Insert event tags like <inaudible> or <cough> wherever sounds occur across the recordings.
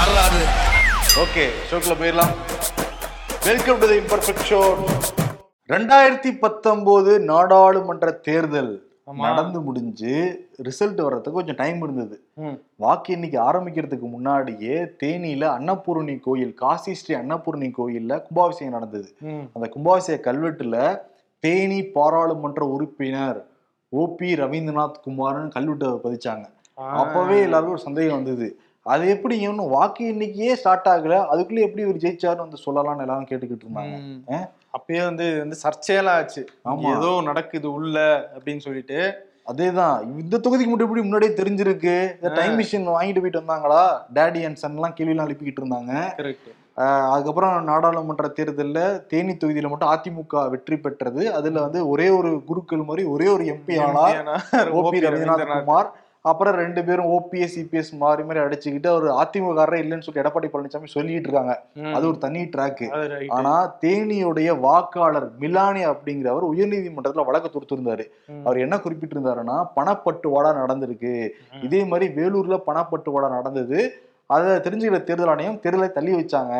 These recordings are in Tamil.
வரலாறு ஓகே ஷோக்குள்ள போயிடலாம். Welcome to the imperfect show ரெண்டாயிரத்தி பத்தொன்பது நாடாளுமன்ற தேர்தல். நடந்து முடிஞ்சு ரிசல்ட் வர்றதுக்கு கொஞ்சம் டைம் இருந்தது. வாக்கு எண்ணிக்கை ஆரம்பிக்கிறதுக்கு முன்னாடியே தேனியில அன்னபூரணி கோயில் காசி ஸ்ரீ அன்னபூரணி கோயில்ல கும்பாபிஷேகம் நடந்தது. அந்த கும்பாபிஷேக கல்வெட்டுல தேனி பாராளுமன்ற உறுப்பினர் ஓபி ரவீந்திரநாத் குமார்னு கல்வெட்டை பதிச்சாங்க. அப்பவே எல்லாருக்கும் ஒரு சந்தேகம் வந்தது. அது எப்படி இன்னும் வாக்கு எண்ணிக்கையே ஸ்டார்ட் ஆகல? அதுக்குள்ள எப்படி இவர் ஜெயிச்சாருன்னு வந்து சொல்லலாம்னு எல்லாரும் கேட்டுக்கிட்டு இருந்தாங்க? அப்பயே வந்து வந்து சர்ச்சையெல்லாம் ஆச்சு. ஆமா. ஏதோ நடக்குது உள்ள அப்படின்னு சொல்லிட்டு. அதேதான். இந்த தொகுதிக்கு மட்டும் எப்படி முன்னாடியே தெரிஞ்சிருக்கு? டைம் மிஷின் வாங்கிட்டு போயிட்டு வந்தாங்களா? டேடி அண்ட் சன் எல்லாம் கேள்வியெல்லாம் எழுப்பிக்கிட்டு இருந்தாங்க. அதுக்கப்புறம் நாடாளுமன்ற தேர்தல்ல தேனி தொகுதியில மட்டும் அதிமுக வெற்றி பெற்றது. அதுல வந்து ஒரே ஒரு குருக்கள் மாதிரி ஒரே ஒரு எம்பி ஆனா ஓபி ரவீந்திரநாத். குமார். அப்புறம் ரெண்டு பேரும் ஓபிஎஸ் சிபிஎஸ் மாறி மாதிரி அடிச்சுக்கிட்டு அவர் அதிமுக இல்லைன்னு சொல்லி எடப்பாடி பழனிசாமி சொல்லிட்டு இருக்காங்க. அது ஒரு தனி ட்ராக் ஆனா தேனியுடைய வாக்காளர் மிலானி அப்படிங்கிறவர் உயர்நீதிமன்றத்துல வழக்கு தொடுத்திருந்தாரு. அவர் என்ன குறிப்பிட்டிருந்தாருன்னா பணப்பட்டுவாடா நடந்திருக்கு. இதே மாதிரி வேலூர்ல பணப்பட்டுவாடா நடந்தது. அதை தெரிஞ்சுக்கிற தேர்தல் ஆணையம் தேர்தலை தள்ளி வச்சாங்க.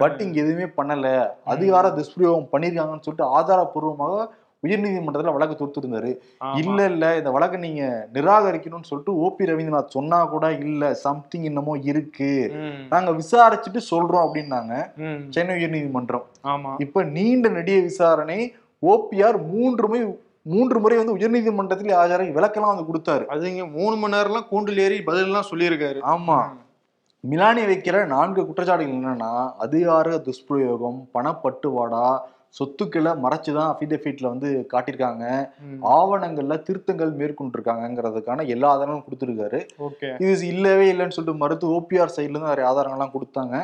பட் இங்க எதுவுமே பண்ணல. அதிகார துஷ்பிரயோகம் பண்ணிருக்காங்கன்னு சொல்லிட்டு ஆதாரப்பூர்வமாக உயர்நீதிமன்றத்துல வழக்கு தொடுத்திருந்தாரு. இல்ல இல்ல இந்த வழக்கை நீங்க நிராகரிக்கணும்னு சொல்லிட்டு ஓபி ரவீந்திரநாத் சொன்னா கூட இல்ல சம்திங் என்னமோ இருக்கு. நாங்க விசாரிச்சுட்டு சொல்றோம் அப்படின்னாங்க. சென்னை உயர்நீதிமன்றம். இப்ப நீண்ட நெடிய விசாரணை ஓபிஆர் மூன்று முறை மூன்று முறை வந்து உயர்நீதிமன்றத்தில் ஆஜராகி விளக்கெல்லாம் வந்து கொடுத்தாரு. அது இங்க மூணு மணி நேரம்லாம் கூண்டில் ஏறி பதில் எல்லாம் சொல்லியிருக்காரு. ஆமா. மிலானி வைக்கிற நான்கு குற்றச்சாட்டுகள் என்னன்னா அதிகார துஷ்பிரயோகம் பணப்பட்டுவாடா சொத்துக்களை மறைச்சுதான் அஃபிடபிட்ல வந்து காட்டியிருக்காங்க. ஆவணங்கள்ல திருத்தங்கள் மேற்கொண்டிருக்காங்கிறதுக்கான எல்லா ஆதாரங்களும் கொடுத்துருக்காரு இது இல்லவே இல்லைன்னு சொல்லிட்டு மறுத்து ஓபிஆர் சைட்ல இருந்து நிறைய ஆதாரங்கள்லாம் கொடுத்தாங்க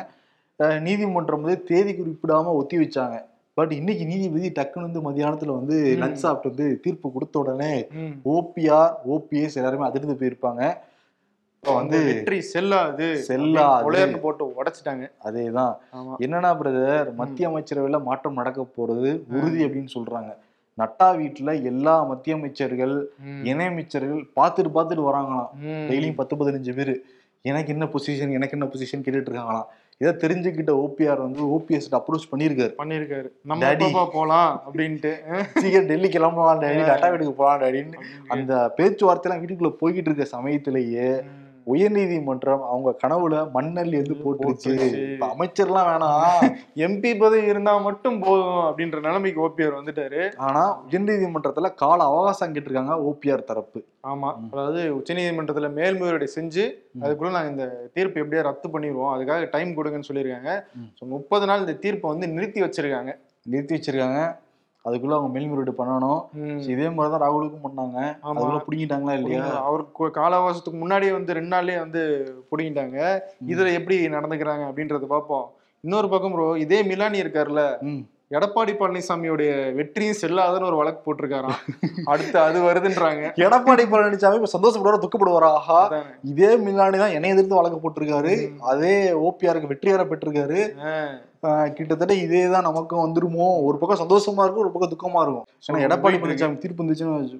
நீதிமன்றம் வந்து தேதி குறிப்பிடாம ஒத்தி வச்சாங்க பட் இன்னைக்கு நீதிபதி டக்குன்னு வந்து மதியானத்துல வந்து. லஞ்ச் சாப்பிட்டு வந்து தீர்ப்பு கொடுத்த உடனே. ஓபிஆர் ஓபிஎஸ் எல்லாருமே அதிர்ந்து போயிருப்பாங்க இப்ப வந்து வெற்றி செல்லாது செல்லாது. போட்டு உடைச்சிட்டாங்க. அதேதான். என்னன்னா பிரதர் மத்திய அமைச்சரவையில மாற்றம் நடக்க போறது உறுதி அப்படின்னு சொல்றாங்க. நட்டா வீட்டுல எல்லா மத்திய அமைச்சர்கள் ம். இணை அமைச்சர்கள் பார்த்துட்டு பார்த்துட்டு வராங்களாம். டெய்லியும் பத்து பதினஞ்சு பேர். எனக்கு என்ன பொசிஷன் எனக்கு என்ன பொசிஷன் கேட்டுட்டு இருக்காங்களாம். இதை தெரிஞ்சுக்கிட்ட ஓபிஆர் வந்து ஓபிஎஸ் அப்ரோச் பண்ணியிருக்காரு. பண்ணிருக்காரு நம்ம. எப்பப்பா போலாம் அப்படின்ட்டு. சீக்கிரம் டெல்லி கிளம்பலாம் டேடி. <laughs> நட்டா வீட்டுக்கு போலாம் டேடின்னு அந்த பேச்சுவார்த்தைலாம் வீட்டுக்குள்ள போய்கிட்டு இருக்க சமயத்திலேயே உயர்நீதிமன்றம் அவங்க கனவுல மண்ணல் எது போட்டுருச்சு. அமைச்சர்லாம் வேணாம் எம்பி பதவி இருந்தா மட்டும் போதும் அப்படின்ற நிலைமைக்கு ஓபிஆர் வந்துட்டாரு. ஆனா உயர்நீதிமன்றத்துல கால அவகாசம் கேட்டிருக்காங்க ஓபிஆர் தரப்பு. ஆமா. அதாவது உச்சநீதிமன்றத்துல மேல்முறையீடு செஞ்சு அதுக்குள்ள நாங்க இந்த தீர்ப்பு எப்படியே ரத்து பண்ணிடுவோம் அதுக்காக டைம் கொடுங்கன்னு சொல்லியிருக்காங்க. முப்பது நாள் இந்த தீர்ப்பை வந்து நிறுத்தி வச்சிருக்காங்க. நிறுத்தி வச்சிருக்காங்க. அதுக்குள்ள அவங்க மேல்முறையீடு பண்ணணும். இதே மாதிரிதான் ராகுலுக்கும் பண்ணாங்க. அதுக்குள்ள பிடிங்கிட்டாங்களா இல்லையா? அவருக்கு கால அவகாசத்துக்கு முன்னாடியே வந்து ரெண்டு நாள்லயே வந்து பிடிங்கிட்டாங்க. இதுல எப்படி நடந்துக்கிறாங்க அப்படின்றத பார்ப்போம் இன்னொரு பக்கம் ப்ரோ இதே மிலானி இருக்காருல்ல. எடப்பாடி பழனிசாமியோடைய வெற்றியும் செல்லாதுன்னு ஒரு வழக்கு போட்டிருக்காராம். <laughs> அடுத்து அது வருதுன்றாங்க. எடப்பாடி பழனிசாமி இப்ப சந்தோஷப்படுவாரா துக்கப்படுவாரா? ஆஹா. இதே மில்லானி தான் என்னை எதிர்த்து வழக்கு போட்டிருக்காரு. அதே ஓபிஆருக்கு வெற்றியார பெற்றிருக்காரு. கிட்டத்தட்ட இதே தான் நமக்கும் வந்துருமோ ஒரு பக்கம் சந்தோஷமா இருக்கும் ஒரு பக்கம் துக்கமா இருக்கும் ஏன்னா எடப்பாடி. பழனிசாமி தீர்ப்பு இருந்துச்சுன்னு.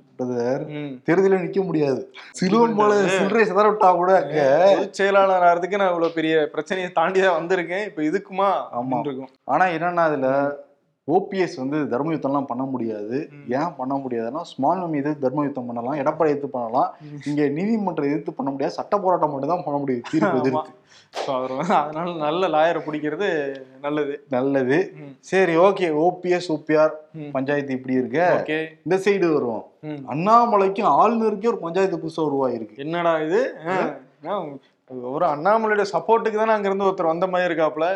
தேர்தலில் நிக்க முடியாது சிலுவன் போல சில்லறை சிதற விட்டா கூட அங்க பொதுச் செயலாளர் ஆகிறதுக்கு நான் இவ்வளவு பெரிய பிரச்சனையை தாண்டி தான் வந்திருக்கேன் இப்ப இதுக்குமா ஆமா. இருக்கும் ஆனா என்னன்னா அதுல ஓபிஎஸ் வந்து தர்ம யுத்தம்லாம் பண்ண முடியாது. ஏன் பண்ண முடியாதுன்னா ஸ்மால் மீது தர்ம யுத்தம் பண்ணலாம் எடப்பாடி எதிர்த்து பண்ணலாம். இங்க நீதிமன்றம் எதிர்த்து பண்ண முடியாது சட்ட போராட்டம் மட்டும் தான் பண்ண முடியும் தீர்ப்பு. எதிர்த்து ஸோ அவர் அதனால நல்ல லாயரை பிடிக்கிறது நல்லது நல்லது. சரி ஓகே ஓபிஎஸ் ஓபிஆர். பஞ்சாயத்து இப்படி இருக்க இந்த சைடு வருவோம். அண்ணாமலைக்கும் ஆளுநருக்கே ஒரு பஞ்சாயத்து புதுசா உருவாயிருக்கு என்னடா இது ஒரு அண்ணாமலையோட சப்போர்ட்டுக்கு தானே அங்க இருந்து ஒருத்தர் வந்த மாதிரி இருக்காப்ல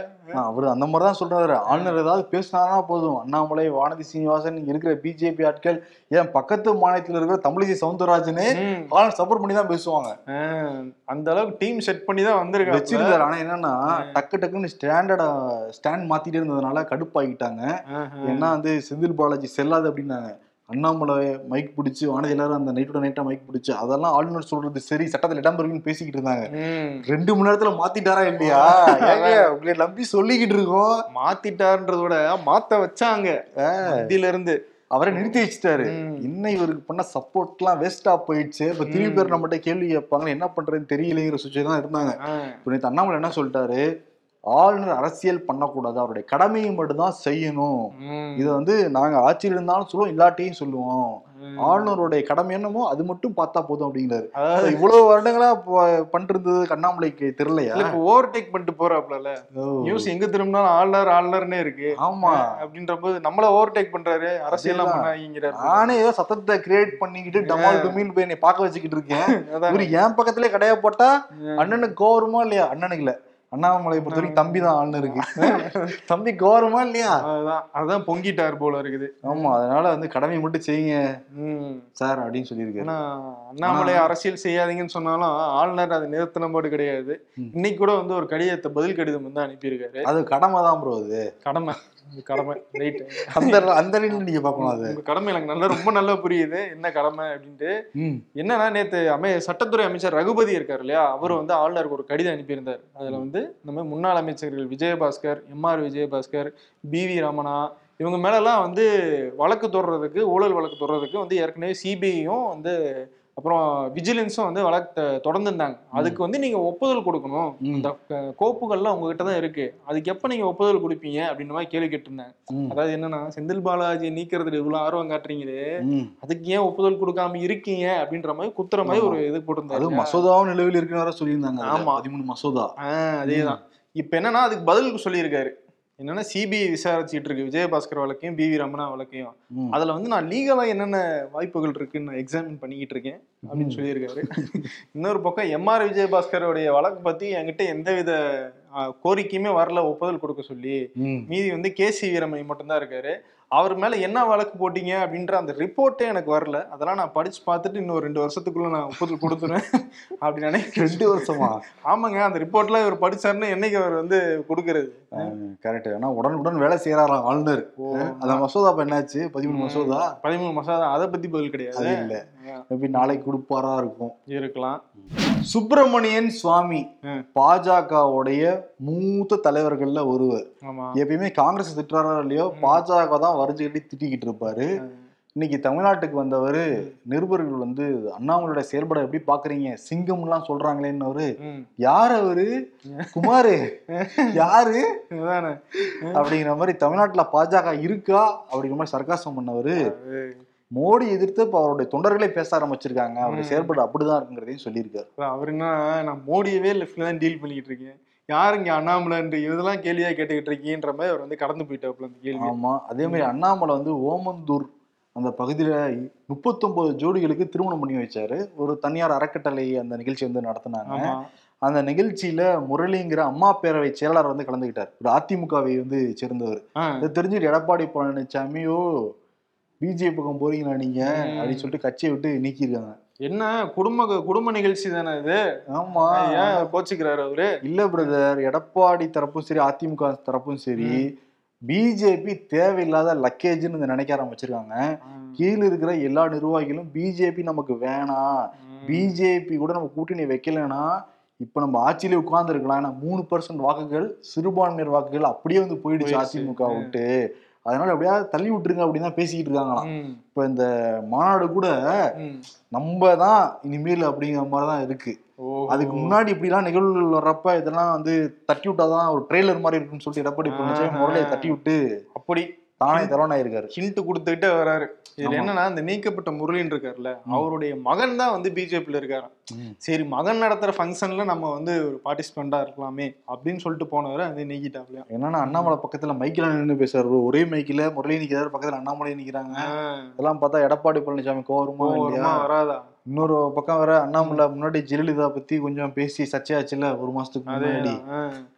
அவர் அந்த மாதிரி தான் சொல்றாரு. ஆளுநர் ஏதாவது பேசினாரா போதும். அண்ணாமலை வானதி சீனிவாசன் இருக்கிற பிஜேபி ஆட்கள் ஏன் பக்கத்து மாநிலத்தில் இருக்கிற தமிழிசை சவுந்தரராஜனே. ஆளுநர் சப்போர்ட் பண்ணி தான் பேசுவாங்க அந்த அளவுக்கு டீம் செட் பண்ணி தான் வந்திருக்காங்க வச்சிருக்காரு. ஆனா என்னன்னா டக்கு டக்குன்னு ஸ்டாண்டர்டா ஸ்டாண்ட் மாத்திட்டே இருந்ததுனால கடுப்பாகிட்டாங்க ஏன்னா வந்து செந்தில் பாலாஜி செல்லாது அப்படின்னாங்க. அண்ணாமலை மைக் பிடிச்சு வானதி எல்லாரும் அந்த நைட்டோட நைட்டா மைக் பிடிச்சு அதெல்லாம் ஆளுநர் சொல்றது சரி சட்டத்தில் இடம் இருக்குன்னு பேசிக்கிட்டு இருந்தாங்க. ரெண்டு மணி நேரத்துல மாத்திட்டாரா இல்லையா? உங்களை நம்பி சொல்லிக்கிட்டு இருக்கோம். மாத்திட்டாருன்றத விட மாத்த வச்சாங்க. மத்தியில இருந்து அவரை நிறுத்தி வச்சுட்டாரு. இன்னும் இவருக்கு பண்ண சப்போர்ட்லாம் வேஸ்டா போயிடுச்சு. இப்ப திரும்பி பேர் நம்மகிட்ட கேள்வி கேட்பாங்க என்ன பண்றதுன்னு தெரியலைங்கிற சுச்சுவேஷன் தான் இருந்தாங்க. இப்ப நேத்து அண்ணாமலை என்ன சொல்லிட்டாரு? ஆளுநர் அரசியல் பண்ணக்கூடாது. அவருடைய கடமையை மட்டும்தான் செய்யணும். இதை வந்து நாங்க ஆட்சியில் இருந்தாலும் சொல்லுவோம் இல்லாட்டியும் சொல்லுவோம். ஆளுநருடைய கடமை என்னமோ அது மட்டும் பார்த்தா போதும் அப்படிங்கிறாரு. இவ்வளவு வருடங்களா ப- பண்ணிருந்தது அண்ணாமலைக்கு தெரியலையா? ஓவர்டேக் பண்ணிட்டு போறாப்ல. நியூஸ் எங்க திரும்பினாலும் ஆளுநர் ஆளுநர்னே இருக்கு. ஆமா. அப்படின்ற போது நம்மள ஓவர்டேக் பண்றாரு அரசியல். பண்ணாங்கிறாரு நானே ஏதோ சத்தத்தை கிரியேட் பண்ணிக்கிட்டு டமால் டுமில் போய் என்னை பார்க்க வச்சுக்கிட்டு இருக்கேன். இவரு என் பக்கத்திலே கடைய போட்டா அண்ணனுக்கு கோவருமா இல்லையா? அண்ணனுக்கு இல்ல. அண்ணாமலை பொறுத்த வரைக்கும் தம்பி தான் ஆளுநருக்கு தம்பி கோவருமா இல்லையா? அதான் அதான் பொங்கிட்டார் போல இருக்குது. ஆமா அதனால வந்து கடமை மட்டும் செய்யுங்க. சார் அப்படின்னு சொல்லியிருக்காரு. ஏன்னா அண்ணாமலை அரசியல் செய்யாதீங்கன்னு சொன்னாலும் ஆளுநர் அதை நிறுத்தின போது கிடையாது. இன்னைக்கு கூட வந்து ஒரு கடிதத்தை பதில் கடிதம் வந்து அனுப்பியிருக்காரு. அது கடமை தான் ப்ரோ அது. கடமை. கடமை. ரைட் அந்த அந்த நீங்க பார்க்கணும் அது. கடமை எனக்கு நல்லா ரொம்ப நல்லா புரியுது. என்ன கடமை அப்படின்ட்டு. என்னன்னா நேத்து அமை சட்டத்துறை அமைச்சர் ரகுபதி இருக்காரு இல்லையா? அவர் வந்து ஆளுநருக்கு ஒரு கடிதம் அனுப்பியிருந்தார். அதுல வந்து நம்ம முன்னாள் அமைச்சர்கள் Vijayabaskar M R Vijayabaskar P V Ramana இவங்க மேலெல்லாம் வந்து வழக்கு தொடர்றதுக்கு ஊழல் வழக்கு தொடர்றதுக்கு வந்து ஏற்கனவே சிபிஐயும் வந்து அப்புறம் விஜிலன்ஸும் வந்து வழக்கு தொடர்ந்து இருந்தாங்க அதுக்கு வந்து நீங்க ஒப்புதல் கொடுக்கணும். இந்த கோப்புகள்லாம் உங்ககிட்ட தான் இருக்கு. அதுக்கு எப்ப நீங்க ஒப்புதல் கொடுப்பீங்க? அப்படின்ற மாதிரி கேள்வி கேட்டிருந்தாங்க. ம். அதாவது என்னன்னா செந்தில் பாலாஜியை நீக்கிறதுல இவ்வளவு ஆர்வம் காட்டுறீங்களே. அதுக்கு ஏன் ஒப்புதல் கொடுக்காம இருக்கீங்க? அப்படின்ற மாதிரி குத்துற மாதிரி ஒரு இது அது போட்டிருந்தாரு மசோதாவும் நிலவில் இருக்குன்னு சொல்லியிருந்தாங்க. ஆமா. பதிமூணு மசோதா. அதேதான். இப்ப என்னன்னா அதுக்கு பதில் சொல்லியிருக்காரு. என்னன்னா சிபிஐ விசாரிச்சுட்டு இருக்கு. விஜயபாஸ்கர் வழக்கையும் பி வி ரமணா வழக்கையும். அதுல வந்து நான் லீகலா என்னென்ன வாய்ப்புகள் இருக்குன்னு எக்ஸாமின் பண்ணிக்கிட்டு இருக்கேன். அப்படின்னு சொல்லியிருக்காரு. இன்னொரு பக்கம் எம்ஆர் விஜயபாஸ்கரோடைய வழக்கு பத்தி என்கிட்ட எந்தவித கோரிக்கையுமே வரல ஒப்புதல் கொடுக்க சொல்லி. மீதி வந்து கே சி வீரமணி மட்டும்தான் இருக்காரு. அவர் மேல என்ன வழக்கு போட்டீங்க அப்படின்ற அந்த ரிப்போர்ட்டே எனக்கு வரல. அதெல்லாம் நான் படிச்சு பார்த்துட்டு இன்னும் ரெண்டு வருஷத்துக்குள்ள நான் ஒப்புதல் கொடுத்துருவேன் <laughs> அப்படி நினைக்கிறேன். ரெண்டு வருஷமா? ஆமாங்க அந்த ரிப்போர்ட்லாம் இவர் படிச்சாருன்னு என்னைக்கு அவர் வந்து கொடுக்கறது? கரெக்ட் ஆனா உடனுக்குடன் வேலை செய்யறாராம் ஆளுநர். அந்த மசோதா என்னாச்சு? பதிமூணு மசோதா? பதிமூணு மசோதா. அதை பத்தி பதில் கிடையாது. இல்ல. மேபி நாளைக்கு கொடுப்பாரா இருக்கும். இருக்கலாம். சுப்பிரமணியன் சுவாமி. பாஜகவுடைய மூத்த தலைவர்கள்ல ஒருவர். எப்பயுமே காங்கிரஸ் திட்டுறாரோ இல்லையோ பாஜக தான் வரைஞ்சுக்கிட்டு திட்டிக்கிட்டு இருப்பாரு. இன்னைக்கு தமிழ்நாட்டுக்கு வந்தவர் நிருபர்கள் வந்து அண்ணாமலையோட செயல்பட எப்படி பாக்குறீங்க? சிங்கம்லாம் சொல்றாங்களேன்னு ம். யார் அவரு? குமாரு? யாரு? அப்படிங்கிற மாதிரி தமிழ்நாட்டுல பாஜக இருக்கா? அப்படிங்கிற மாதிரி சர்க்காசம் பண்ணவரு. மோடி எதிர்த்து இப்ப அவருடைய தொண்டர்களே பேச ஆரம்பிச்சிருக்காங்க. அவருடைய ம். செயல்பாடு அப்படிதான் இருக்குங்கிறதையும் சொல்லியிருக்காரு. அவர் என்ன நான் மோடியவே லெஃப்ட்ல தான் டீல் பண்ணிக்கிட்டு இருக்கேன். யாருங்க அண்ணாமலைன்ற இதெல்லாம் கேள்வியா கேட்டுக்கிட்டு இருக்கீன்ற மாதிரி அவர் வந்து கடந்து போயிட்டாப்புல அந்த கேள்வி. ஆமா அதே மாதிரி அண்ணாமலை வந்து ஓமந்தூர் அந்த பகுதியில முப்பத்தொன்பது ஜோடிகளுக்கு திருமணம் பண்ணி வச்சாரு. ஒரு தனியார் அறக்கட்டளை அந்த நிகழ்ச்சி வந்து நடத்தினாங்க. அந்த நிகழ்ச்சியில முரளிங்கிற அம்மா பேரவை செயலாளர் வந்து கலந்துக்கிட்டார் ஒரு அதிமுகவை வந்து சேர்ந்தவர். இதை தெரிஞ்சுட்டு எடப்பாடி பழனிசாமியோ பிஜேபி பக்கம் போறீங்களா நீங்க. அப்படின்னு சொல்லிட்டு கட்சியை விட்டு நீக்கியிருக்காங்க. என்ன? குடும்ப குடும்ப நிகழ்ச்சி தானே இது? ஆமா. ஏன் கோச்சுக்கிறாரு அவரு? இல்ல பிரதர் எடப்பாடி தரப்பும் சரி அதிமுக தரப்பும் சரி பிஜேபி தேவையில்லாத லக்கேஜ்னு நினைக்க ஆரம்பிச்சிருக்காங்க. கீழ இருக்கிற எல்லா நிர்வாகிகளும் பிஜேபி நமக்கு வேணாம் பிஜேபி கூட நம்ம கூட்டணி வைக்கலைன்னா இப்ப நம்ம ஆட்சியிலே உட்கார்ந்து இருக்கலாம் ஏன்னா மூணு பர்சன்ட் வாக்குகள் சிறுபான்மையர் வாக்குகள் அப்படியே வந்து போயிடுச்சு. அதிமுக விட்டு. அதனால எப்படியாவது தள்ளி விட்டுருங்க அப்படின்னு தான் பேசிக்கிட்டு இருக்காங்களாம் இப்ப இந்த மாநாடு கூட. நம்ம தான் இனிமேல் அப்படிங்கிற மாதிரி தான் இருக்கு. அதுக்கு முன்னாடி இப்படிலாம் நிகழ்வுகள் வர்றப்ப இதெல்லாம் வந்து தட்டி விட்டாதான் ஒரு ட்ரெய்லர் மாதிரி இருக்குன்னு சொல்லிட்டு எடப்பாடி பழனிசாமி. முரளியை தட்டி விட்டு அப்படி தானே தரோனா இருக்காரு ஹிண்ட் கொடுத்துக்கிட்டே வராரு. இதுல. என்னன்னா இந்த நீக்கப்பட்ட முரளின்னு இருக்காருல்ல. அவருடைய மகன் தான் வந்து பிஜேபியில இருக்காரு. சரி மகன் நடத்துற ஃபங்க்ஷன்ல நம்ம வந்து ஒரு பார்ட்டிசிபெண்டா இருக்கலாமே அப்படின்னு சொல்லிட்டு போனவரை வந்து நீக்கிட்டாப்லையா? என்னன்னா அண்ணாமலை பக்கத்துல மைக்கில் நின்று பேசுறாரு. ஒரே மைக்கில் முரளி நிக்கிறாரு பக்கத்துல அண்ணாமலை நிக்கிறாங்க. இதெல்லாம் பார்த்தா எடப்பாடி பழனிசாமி கோவருமா வராதா? இன்னொரு பக்கம் வேற அண்ணாமலை முன்னாடி ஜெயலலிதா பத்தி கொஞ்சம் பேசி சர்ச்சையாச்சுல ஒரு மாசத்துக்கு அதே முன்னாடி.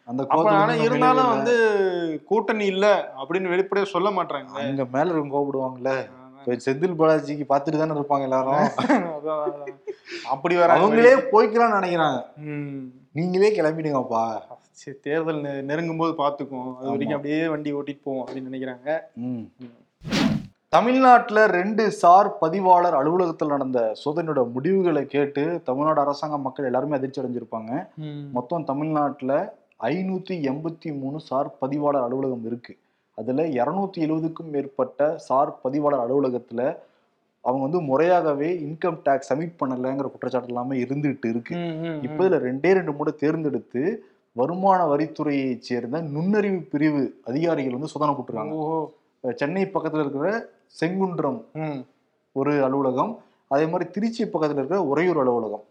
அந்த ஆனா இருந்தாலும் வந்து கூட்டணி இல்ல அப்படின்னு வெளிப்படையா சொல்ல மாட்டாங்க. அங்க மேல இருக்கும் கோவப்படுவாங்கல்ல. இப்ப செந்தில் பாலாஜிக்கு பார்த்துட்டு தானே இருப்பாங்க எல்லாரும். அப்படி வர அவங்களே போய்க்கலாம்னு நினைக்கிறாங்க. ம். நீங்களே கிளம்பிடுங்கப்பா. சரி தேர்தல் நெருங்கும் போது பாத்துக்குவோம் அது வரைக்கும் அப்படியே வண்டி ஓட்டிட்டு போவோம் அப்படின்னு நினைக்கிறாங்க. ம். தமிழ்நாட்டுல ரெண்டு சார் பதிவாளர் அலுவலகத்தில் நடந்த சோதனையோட முடிவுகளை கேட்டு தமிழ்நாடு அரசாங்க மக்கள் எல்லாருமே அதிர்ச்சி அடைஞ்சிருப்பாங்க. மொத்தம் தமிழ்நாட்டுல ஐநூத்தி எண்பத்தி மூணு சார் பதிவாளர் அலுவலகம் இருக்கு. அதுல இருநூத்தி எழுபதுக்கும் மேற்பட்ட சார் பதிவாளர் அலுவலகத்துல அவங்க வந்து முறையாகவே இன்கம் டேக்ஸ் சப்மிட் பண்ணலைங்கிற குற்றச்சாட்டு எல்லாமே இருந்துகிட்டு இருக்கு. இப்ப இதுல ரெண்டே ரெண்டு முறை தேர்ந்தெடுத்து வருமான வரித்துறையை சேர்ந்த நுண்ணறிவு பிரிவு அதிகாரிகள் வந்து சோதனை போட்டிருக்காங்க. சென்னை பக்கத்துல இருக்கிற செங்குன்றம் ஒரு அலுவலகம் அதே மாதிரி திருச்சி பக்கத்துல இருக்கிற உறையூர் அலுவலகம்.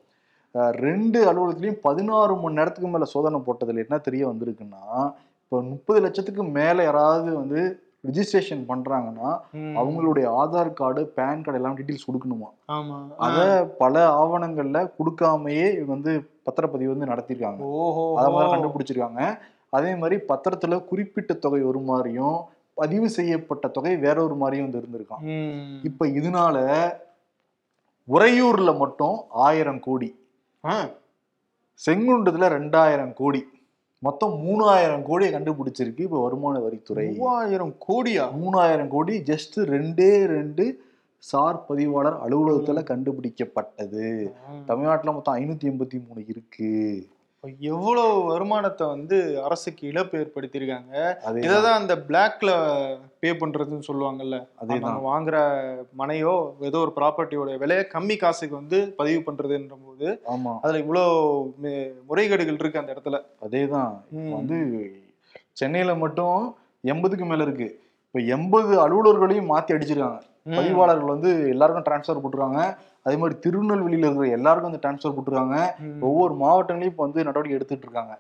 ரெண்டு அலுவலகத்திலையும் பதினாறு மணி நேரத்துக்கு மேல சோதனை போட்டதுல என்ன தெரிய வந்திருக்குன்னா இப்போ முப்பது லட்சத்துக்கு மேல யாராவது வந்து ரிஜிஸ்ட்ரேஷன் பண்றாங்கன்னா. அவங்களுடைய ஆதார் கார்டு பேன் கார்டு எல்லாம் டீட்டெயில்ஸ் கொடுக்கணுமா? ஆமா. அத பல ஆவணங்கள்ல கொடுக்காமயே வந்து பத்திரப்பதிவு வந்து நடத்திருக்காங்க. ஓஹோ அதை மாதிரி கண்டுபிடிச்சிருக்காங்க. அதே மாதிரி பத்திரத்துல குறிப்பிட்ட தொகை ஒரு மாதிரியும் பதிவு செய்யப்பட்ட தொகை வேற ஒரு மாதிரியும் வந்து இருந்திருக்கான். இப்ப இதனால உறையூர்ல மட்டும் ஆயிரம் கோடி. ஆ, செங்குன்றத்துல ரெண்டாயிரம் கோடி. மொத்தம் மூணாயிரம் கோடியை கண்டுபிடிச்சிருக்கு இப்ப வருமான வரித்துறை. மூவாயிரம் கோடியா? மூணாயிரம் கோடி ஜஸ்ட் ரெண்டே ரெண்டு சார் பதிவாளர் அலுவலகத்துல கண்டுபிடிக்கப்பட்டது. தமிழ்நாட்டுல மொத்தம் ஐநூத்தி எண்பத்தி மூணு இருக்கு. எவ்வளவு வருமானத்தை வந்து அரசுக்கு இழப்பு ஏற்படுத்தியிருக்காங்க. அதே இததான் அந்த பிளாக்ல பே பண்றதுன்னு சொல்லுவாங்கல்ல. அதேதான். நம்ம வாங்குற மனையோ ஏதோ ஒரு ப்ராப்பர்ட்டியோட விலையை கம்மி காசுக்கு வந்து பதிவு பண்றதுன்ற போது ஆமா. அதுல இவ்வளோ மு- முறைகேடுகள் இருக்கு அந்த இடத்துல. அதேதான். வந்து சென்னையில மட்டும் எண்பதுக்கு மேல இருக்கு. இப்ப எண்பது அலுவலர்களையும் மாத்தி அடிச்சிருக்காங்க. பதிவாளர்கள் வந்து எல்லாருக்கும் டிரான்ஸ்ஃபர் போட்டுருக்காங்க. அதே மாதிரி திருநெல்வேலியில இருக்கிற எல்லாருக்கும் வந்து டிரான்ஸ்ஃபர் போட்டுருக்காங்க. ஒவ்வொரு மாவட்டங்களையும் இப்ப வந்து நடவடிக்கை எடுத்துட்டு இருக்காங்க.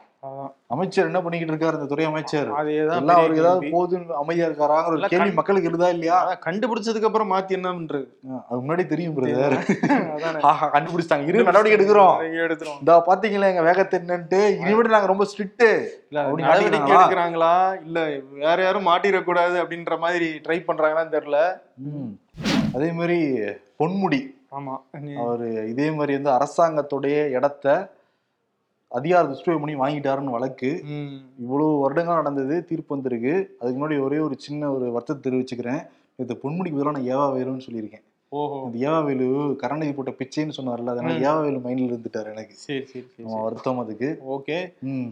அமைச்சர் என்ன பண்ணிக்கிட்டு இருக்காரு இந்த துறை அமைச்சர்? எல்லாம் அவருக்கு ஏதாவது. போதும் அமைதியா இருக்காராங்கிற ஒரு கேள்வி மக்களுக்கு இருக்குதா இல்லையா? கண்டுபிடிச்சதுக்கு அப்புறம் மாத்தி என்ன பண்றது அது முன்னாடி தெரியும் பிரதர் <laughs> அதானே. கண்டுபிடிச்சிட்டாங்க. இரு நடவடிக்கை எடுக்கிறோம். எடுக்கிறோம். இந்த பாத்தீங்களா எங்க வேகத்தை என்னன்ட்டு? இனிமேட்டு நாங்க ரொம்ப ஸ்ட்ரிக்ட் நடவடிக்கை? எடுக்கிறாங்களா? இல்ல வேற யாரும் மாட்டிடக்கூடாது அப்படின்ற மாதிரி ட்ரை பண்றாங்களான்னு தெரியல. அதே மாதிரி பொன்முடி. ஆமா அவர் இதே மாதிரி வந்து அரசாங்கத்துடைய இடத்த அதிகார துஷ்பிரயோகம் பண்ணி வாங்கிட்டாருன்னு வழக்கு. இவ்வளவு வருடங்கள் நடந்தது தீர்ப்பு வந்திருக்கு. அதுக்கு முன்னாடி ஒரே ஒரு சின்ன ஒரு வருத்தத்தை தெரிவிச்சுக்கிறேன். இந்த பொன்முடிக்கு பதிலாக நான் ஏவா வேலுன்னு சொல்லியிருக்கேன். இந்த ஏவா வேலு கரணதி போட்ட பிச்சைன்னு சொன்னார்ல அதனால ம். ஏவா வேலு மைண்ட்ல இருந்துட்டாரு எனக்கு. சரி சரி வருத்தம் அதுக்கு. ஓகே.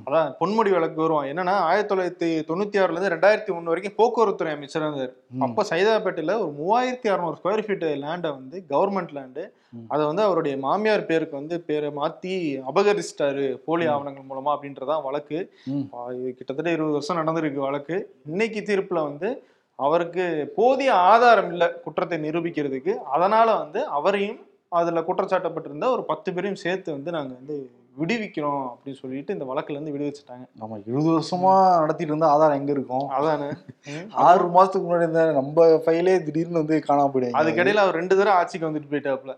அதான் பொன்முடி வழக்கு வருவோம் என்னன்னா ஆயிரத்தி தொள்ளாயிரத்தி தொண்ணூத்தி ஆறுல இருந்து ரெண்டாயிரத்தி ஒண்ணு வரைக்கும் போக்குவரத்துறை அமைச்சரா இருந்தார். அப்ப சைதாப்பேட்டையில ஒரு மூவாயிரத்தி அறுநூறு ஸ்கொயர் ஃபீட் லேண்டை வந்து கவர்மெண்ட் லேண்டு. அதை வந்து அவருடைய மாமியார் பேருக்கு வந்து பேரை மாத்தி அபகரிச்சிட்டாரு போலி ஆவணங்கள் மூலமா அப்படின்றதான் வழக்கு. கிட்டத்தட்ட இருபது வருஷம் நடந்திருக்கு வழக்கு. இன்னைக்கு தீர்ப்புல வந்து அவருக்கு போதிய ஆதாரம் இல்லை குற்றத்தை நிரூபிக்கிறதுக்கு. அதனால வந்து அவரையும் அதுல குற்றச்சாட்டப்பட்டிருந்த ஒரு பத்து பேரையும் சேர்த்து வந்து நாங்க வந்து விடுவிக்கிறோம் அப்படின்னு சொல்லிட்டு இந்த வழக்குல இருந்து விடுவிச்சிட்டாங்க. ஆமா இருபது வருஷமா நடத்திட்டு இருந்தா ஆதாரம் எங்க இருக்கும்? அதானே. <laughs> ஆறு மாசத்துக்கு முன்னாடி இருந்த நம்ம ஃபைலே திடீர்னு வந்து காணாம போயிடுங்க அதுக்கிடையில அவர் ரெண்டு தடவை ஆட்சிக்கு வந்துட்டு போயிட்டாப்ல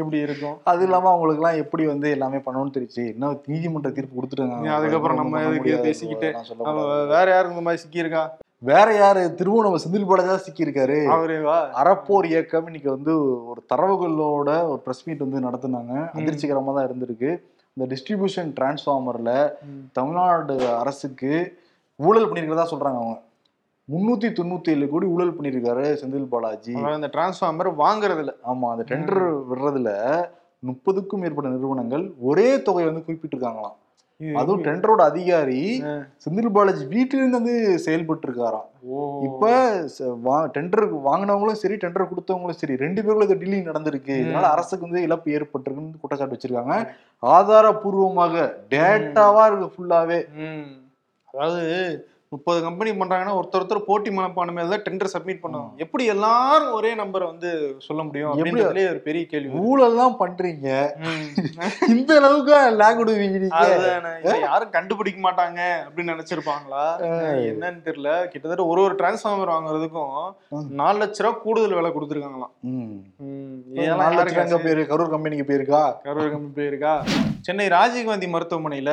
எப்படி இருக்கும்? அது இல்லாம அவங்களுக்கு எல்லாம் எப்படி வந்து எல்லாமே பண்ணணும்னு தெரிச்சு என்ன நீதிமன்ற தீர்ப்பு கொடுத்துட்டாங்க அதுக்கப்புறம் நம்ம பேசிக்கிட்டு? நம்ம. வேற யாரும் இந்த மாதிரி சிக்கியிருக்கா? வேற யாரு? திருவோணம் செந்தில் பாலாஜி சிக்கியிருக்காரு. அறப்போர் இயக்கம் இன்னைக்கு வந்து ஒரு தரவுகளோட ஒரு பிரஸ் மீட் வந்து நடத்துனாங்க. அதிர்ச்சிகரமா தான் இருந்திருக்கு. இந்த டிஸ்ட்ரிபியூஷன் டிரான்ஸ்ஃபார்மர்ல. தமிழ்நாடு அரசுக்கு ஊழல் பண்ணிருக்கிறதா சொல்றாங்க அவங்க. முன்னூத்தி தொண்ணூத்தி ஏழு கோடி ஊழல் பண்ணிருக்காரு செந்தில் பாலாஜி. இந்த டிரான்ஸ்ஃபார்மர் வாங்குறது இல்ல. ஆமா அந்த டெண்டர் விடுறதுல முப்பதுக்கும் மேற்பட்ட நிறுவனங்கள் ஒரே தொகை வந்து குறிப்பிட்டிருக்காங்களாம். அதுவும் டெண்டரோட அதிகாரி. செந்தில் பாலாஜி வீட்டிலிருந்து வந்து செயல்பட்டு இருக்காராம் இப்ப டெண்டர் வாங்கினவங்களும் சரி டெண்டர் கொடுத்தவங்களும் சரி ரெண்டு பேருக்குள்ள இந்த டீலிங் நடந்திருக்கு. இதனால அரசுக்கு வந்து இழப்பு ஏற்பட்டிருக்குன்னு குற்றச்சாட்டு வச்சிருக்காங்க. ஆதாரபூர்வமாக டேட்டாவா இருக்கு ஃபுல்லாவே. அதாவது முப்பது கம்பெனி பண்றாங்கன்னா ஒருத்தர் ஒருத்தர் போட்டி மனப்பான்மை தான் டெண்டர் சப்மிட் பண்ணுவாங்க எப்படி எல்லாரும் ஒரே நம்பரை வந்து சொல்ல முடியும் எப்படி? அப்படின்றதுலயே ஒரு பெரிய கேள்வி. ஊழல் தான் பண்றீங்க. இந்த அளவுக்கு லேக் விடுவீங்க யாரும் கண்டுபிடிக்க மாட்டாங்க அப்படின்னு நினைச்சிருப்பாங்களா? என்னன்னு தெரியல. கிட்டத்தட்ட ஒரு ஒரு டிரான்ஸ்ஃபார்மர் வாங்குறதுக்கும். நாலு லட்ச ரூபா கூடுதல் விலை கொடுத்துருக்காங்களாம். நாலு லட்சம் போயிரு? கரூர் கம்பெனிக்கு போயிருக்கா? கரூர் கம்பி போயிருக்கா? சென்னை ராஜீவ்காந்தி மருத்துவமனையில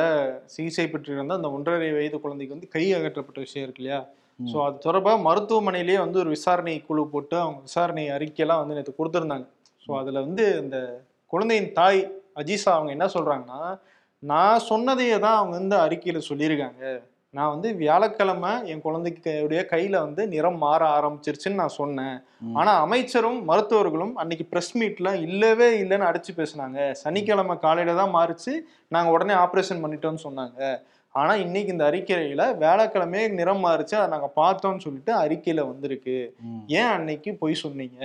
சிகிச்சை பெற்றிருந்த அந்த ஒன்றரை வயது குழந்தைக்கு வந்து கை அகற்றப்பட்ட விஷயம் இருக்கு இல்லையா. ஸோ அது தொடர்பாக மருத்துவமனையிலேயே வந்து ஒரு விசாரணை குழு போட்டு அவங்க விசாரணை அறிக்கையெல்லாம் வந்து நேற்று கொடுத்துருந்தாங்க. ஸோ அதில் வந்து இந்த குழந்தையின் தாய் அஜீசா அவங்க என்ன சொல்றாங்கன்னா நான் சொன்னதையே தான் அவங்க வந்து அறிக்கையில சொல்லியிருக்காங்க. நான் வந்து வியாழக்கிழமை என் குழந்தைக்கு கையில வந்து நிறம் மாற ஆரம்பிச்சிருச்சுன்னு நான் சொன்னேன். ஆனா அமைச்சரும் மருத்துவர்களும் அன்னைக்கு பிரஸ் மீட்ல இல்லவே இல்லைன்னு அடிச்சு பேசுனாங்க. சனிக்கிழமை காலையில தான் மாறிச்சு. நாங்க உடனே ஆபரேஷன் பண்ணிட்டோம்னு சொன்னாங்க. ஆனா இன்னைக்கு இந்த அறிக்கையில வியாழக்கிழமையே நிறம் மாறிச்சு. அதை நாங்க பார்த்தோம்னு சொல்லிட்டு அறிக்கையில வந்திருக்கு. ஏன் அன்னைக்கு பொய் சொன்னீங்க.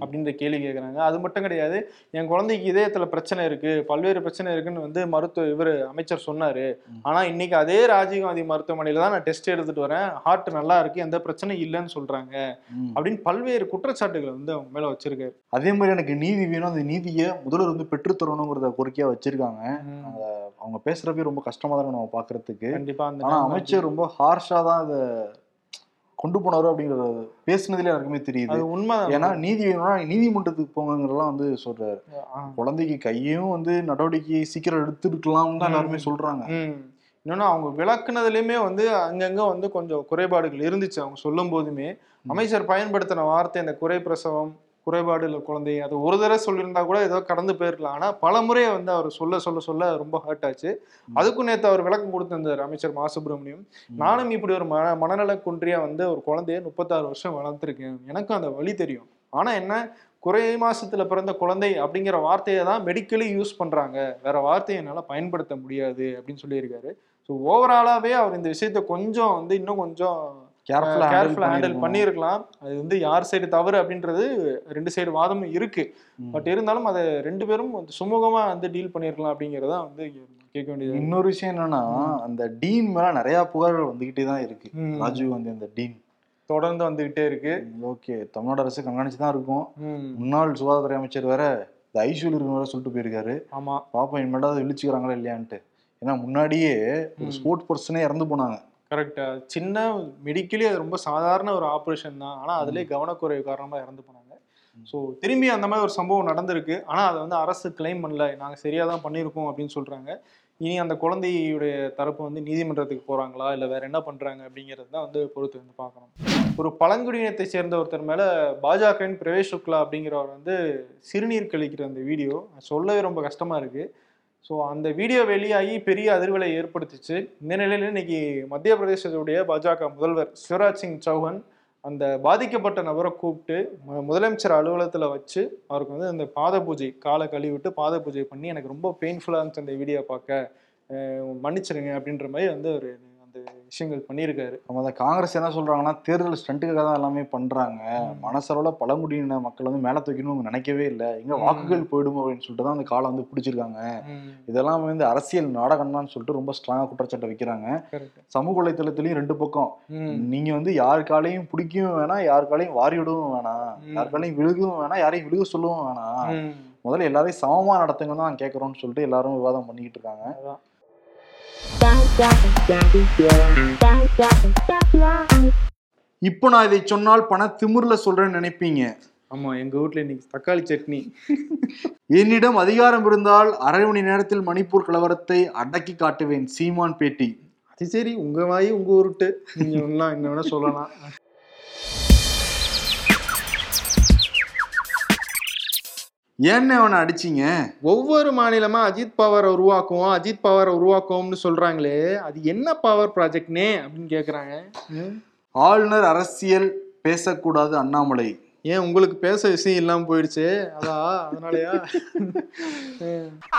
அப்படின்ற கேள்வி கேட்குறாங்க அது மட்டும் கிடையாது என் குழந்தைக்கு இதயத்துல பிரச்சனை இருக்கு பல்வேறு பிரச்சனை இருக்குன்னு வந்து மருத்துவ இவர் அமைச்சர் சொன்னாரு. ஆனா இன்னைக்கு அதே ராஜீவ்காந்தி மருத்துவமனையில தான் நான் டெஸ்ட் எடுத்துட்டு வரேன். ஹார்ட் நல்லா இருக்கு எந்த பிரச்சனையும் இல்லைன்னு சொல்றாங்க. அப்படின்னு பல்வேறு குற்றச்சாட்டுகளை வந்து அவங்க மேல வச்சிருக்காரு. அதே மாதிரி எனக்கு நீதி வேணும் அந்த நீதியை முதல்வர் வந்து பெற்றுத்தரணுங்கிறத கோரிக்கையா வச்சிருக்காங்க. அவங்க பேசுறப்பே ரொம்ப கஷ்டமா தான் நம்ம பாக்குறதுக்கு. கண்டிப்பா ஆனா அமைச்சர் ரொம்ப ஹார்ஷா தான் இத கொண்டு போனாரு அப்படிங்கறது பேசுனதுல எல்லாருக்குமே தெரியுது. உண்மைதான். ஏன்னா நீதி வேணும்னா நீதிமன்றத்துக்கு போங்கங்கிறதெல்லாம் வந்து சொல்றாரு. குழந்தைக்கு கையும் வந்து நடவடிக்கை சீக்கிரம் எடுத்துருக்கலாம் தான் எல்லாருமே சொல்றாங்க. ம். இன்னொன்னு அவங்க விளக்குனதுலயுமே வந்து அங்கங்க வந்து கொஞ்சம் குறைபாடுகள் இருந்துச்சு. அவங்க சொல்லும் போதுமே அமைச்சர் பயன்படுத்தின வார்த்தை இந்த குறை பிரசவம் குறைபாடு இல்லை குழந்தை அது ஒரு தடவை சொல்லியிருந்தா கூட ஏதோ கடந்து போயிருக்கலாம் ஆனா பல முறை வந்து அவர் சொல்ல சொல்ல சொல்ல ரொம்ப ஹர்ட் ஆச்சு. அதுக்கும் நேத்து அவர் விளக்கம் கொடுத்திருந்தார் அமைச்சர் மா. சுப்பிரமணியம் நானும் இப்படி ஒரு மன மனநல குன்றியா வந்து ஒரு குழந்தைய முப்பத்தாறு வருஷம் வளர்த்துருக்கேன். எனக்கும் அந்த வழி தெரியும். ஆனா என்ன? குறை மாசத்துல பிறந்த குழந்தை அப்படிங்கிற வார்த்தையை தான் மெடிக்கலி யூஸ் பண்றாங்க. வேற வார்த்தையை என்னால பயன்படுத்த முடியாது அப்படின்னு சொல்லியிருக்காரு. ஸோ ஓவராலாவே அவர் இந்த விஷயத்த கொஞ்சம் வந்து இன்னும் கொஞ்சம் கேர்ஃபுல்லா கேர்ஃபுல்லா ஹேண்டில் பண்ணியிருக்கலாம் அது வந்து யார் சைடு தவறு அப்படின்றது ரெண்டு சைடு வாதமும் இருக்கு. பட் இருந்தாலும் அதை ரெண்டு பேரும் வந்து சுமூகமா வந்து டீல் பண்ணியிருக்கலாம் அப்படிங்கிறதா வந்து கேட்க வேண்டியது. இன்னொரு விஷயம் என்னன்னா அந்த டீன் மேல நிறைய புகார்கள் வந்துகிட்டே தான் இருக்கு. ராஜீவ் காந்தி அந்த டீன். தொடர்ந்து வந்துகிட்டே இருக்கு. ஓகே. தமிழ்நாடு அரசு கண்காணிச்சு தான் இருக்கும். முன்னாள் சுகாதாரத்துறை அமைச்சர் வேற இந்த இருக்கிற வேற சொல்லிட்டு போயிருக்காரு. ஆமா. பாப்போம் இனிமேல் அதை இழிச்சுக்கிறாங்களா இல்லையான்ட்டு. ஏன்னா முன்னாடியே ஒரு. ஸ்போர்ட்ஸ் பர்சனே இறந்து போனாங்க. கரெக்டா சின்ன மெடிக்கலி அது ரொம்ப சாதாரண ஒரு ஆப்ரேஷன் தான். ஆனா அதுலயே கவனக்குறைவு காரணமா இறந்து போனாங்க. ஸோ திரும்பி அந்த மாதிரி ஒரு சம்பவம் நடந்திருக்கு. ஆனா அதை வந்து அரசு கிளைம் பண்ணல. நாங்க சரியா தான் பண்ணியிருக்கோம் அப்படின்னு சொல்றாங்க. இனி அந்த குழந்தையுடைய தரப்பு வந்து நீதிமன்றத்துக்கு போறாங்களா? இல்ல வேற என்ன பண்றாங்க? அப்படிங்கிறது தான் வந்து பொறுத்து வந்து பார்க்கணும். ஒரு பழங்குடியினத்தை சேர்ந்த ஒருத்தர் மேல பாஜகவின் பிரவேஷ் சுக்லா அப்படிங்கிறவர் வந்து சிறுநீர் கழிக்கிற அந்த வீடியோ. சொல்லவே ரொம்ப கஷ்டமா இருக்கு. ஸோ அந்த வீடியோ வெளியாகி பெரிய அதிர்வலை ஏற்படுத்திச்சு. இந்த நிலையில் இன்னைக்கு மத்திய பிரதேசத்துடைய பாஜக முதல்வர் சிவராஜ் சிங் சௌஹான் அந்த பாதிக்கப்பட்ட நபரை கூப்பிட்டு முதலமைச்சர் அலுவலகத்தில் வச்சு அவருக்கு வந்து அந்த பாத பூஜை காலை கழுவி விட்டு பாத பூஜை பண்ணி எனக்கு ரொம்ப பெயின்ஃபுல்லாக இருந்துச்சு அந்த வீடியோ பார்க்க. மன்னிச்சிருங்க அப்படின்ற மாதிரி வந்து ஒரு அந்த விஷயங்கள் பண்ணியிருக்காரு. நம்ம காங்கிரஸ் என்ன சொல்றாங்கன்னா தேர்தல் ஸ்டண்ட்டுக்காக தான் எல்லாமே பண்றாங்க. மனசளவுல பழங்குடியின மக்கள் வந்து மேல தூக்கணும்னு அவங்க நினைக்கவே இல்லை. எங்க வாக்குகள் போயிடும் அப்படின்னு சொல்லிட்டு தான் அந்த காலை வந்து பிடிச்சிருக்காங்க. இதெல்லாம் வந்து அரசியல் நாடகம்தான் சொல்லிட்டு ரொம்ப ஸ்ட்ராங்கா குற்றச்சாட்டை வைக்கிறாங்க. சமூக வலைத்தளத்திலயும் ரெண்டு பக்கம். நீங்க வந்து யார் காலையும் பிடிக்கவும் வேணாம் யார் காலையும் வாரி விடவும் வேணாம். ம். யார் காலையும் விழுகவும் வேணாம் யாரையும் விழுக சொல்லவும் வேணாம். முதல்ல எல்லாரையும் சமமா நடத்துங்க தான் கேட்கறோம்னு சொல்லிட்டு எல்லாரும் விவாதம் பண்ணிக்கிட்டு இருக்காங்க. இப்போ நான் இதை சொன்னால் பண திமிர்ல சொல்றேன்னு நினைப்பீங்க. ஆமா எங்க வீட்ல இன்னைக்கு தக்காளி சட்னி. என்னிடம் அதிகாரம் இருந்தால் அரை மணி நேரத்தில் மணிப்பூர் கலவரத்தை அடக்கி காட்டுவேன் சீமான் பேட்டி. அது சரி உங்க வாய் உங்க உருட்டு. நீங்க ஒண்ணா என்ன வேணா சொல்லலாம். ஏன்னு அவனை அடிச்சீங்க? ஒவ்வொரு மாநிலமா அஜித் பவரை உருவாக்குவோம் அஜித் பவரை உருவாக்குவோம்னு சொல்றாங்களே அது என்ன பவர் ப்ராஜெக்ட்னே அப்படின்னு கேக்குறாங்க. ம். ஆளுநர் அரசியல் பேசக்கூடாது அண்ணாமலை. ஏன் உங்களுக்கு பேச விஷயம் இல்லாம போயிடுச்சு? அதா அதனாலயா.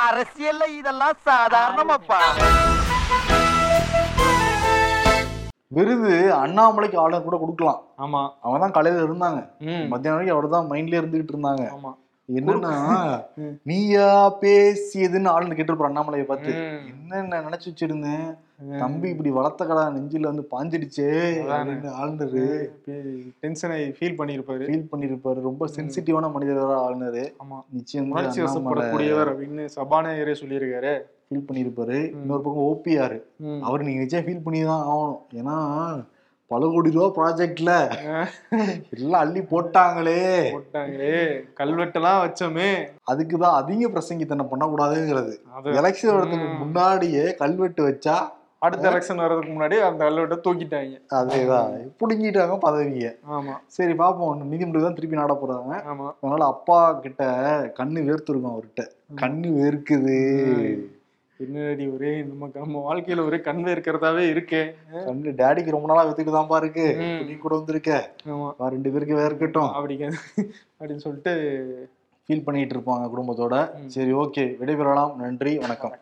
அரசியல்ல இதெல்லாம் சாதாரணமாப்பா. விருது அண்ணாமலைக்கு ஆளுநர் கூட கொடுக்கலாம். ஆமா. அவங்க தான் காலையில இருந்தாங்க. ம். மத்தியானம் வரைக்கும் அவர் தான் மைண்ட்ல இருந்துகிட்டு இருந்தாங்க. ஆமா. என்னன்னா. நீயா பேசியதுன்னு ஆளுநர் கேட்டிருப்பார் அண்ணாமலையை பார்த்து. என்னென்ன நினைச்சு வச்சிருந்தேன். தம்பி இப்படி வளர்த்த கடா நெஞ்சில வந்து பாஞ்சிடுச்சே ஆளுநர் டென்ஷன் ஆகி ஃபீல் பண்ணியிருப்பாரு ஃபீல் பண்ணிருப்பாரு. ரொம்ப சென்சிட்டிவான மனிதரா ஆளுநர் ஆமா. நிச்சயம் உணர்ச்சி வசப்படக்கூடியவர் அப்படின்னு சபாநாயகரே சொல்லியிருக்காரு. ஃபீல் பண்ணிருப்பாரு. இன்னொரு பக்கம் ஓபிஆர். அவர் நீங்க நிச்சயம் ஃபீல் பண்ணி தான் ஆகணும். ஏன்னா பல கோடி ரூபா ப்ராஜெக்ட்ல எல்லாம் அள்ளி போட்டாங்களே. போட்டாங்களே. கல்வெட்டெல்லாம் வச்சோமே. அதுக்கு தான் அதிக பிரசங்கித்தனம் பண்ணக்கூடாதுங்கிறது. எலெக்ஷன் வரதுக்கு. முன்னாடியே கல்வெட்டு வச்சா அடுத்த எலெக்ஷன் வர்றதுக்கு முன்னாடி அந்த கல்வெட்டை தூக்கிட்டாங்க. அதேதான். புடுங்கிட்டாங்க பதவியை. ஆமா. சரி பாப்போம். நீதிமன்றம் தான் திருப்பி நாட போறாங்க. ஆமா. அதனால அப்பா கிட்ட கண்ணு வேர்த்திருக்கும் அவர்கிட்ட. கண்ணு வேர்க்குது. என்னடி ஒரே நமக்கு நம்ம வாழ்க்கையில ஒரே கண் இருக்கிறதாவே இருக்கே. கண்டு டேடிக்கு ரொம்ப நாளா வித்துட்டு தான்ப்பா இருக்கு. நீ கூட வந்திருக்க. ஆமா. ரெண்டு பேருக்கு வேற இருக்கட்டும் அப்படி அப்படின்னு சொல்லிட்டு ஃபீல் பண்ணிட்டு இருப்பாங்க குடும்பத்தோட. சரி ஓகே. விடைபெறலாம். நன்றி. வணக்கம்.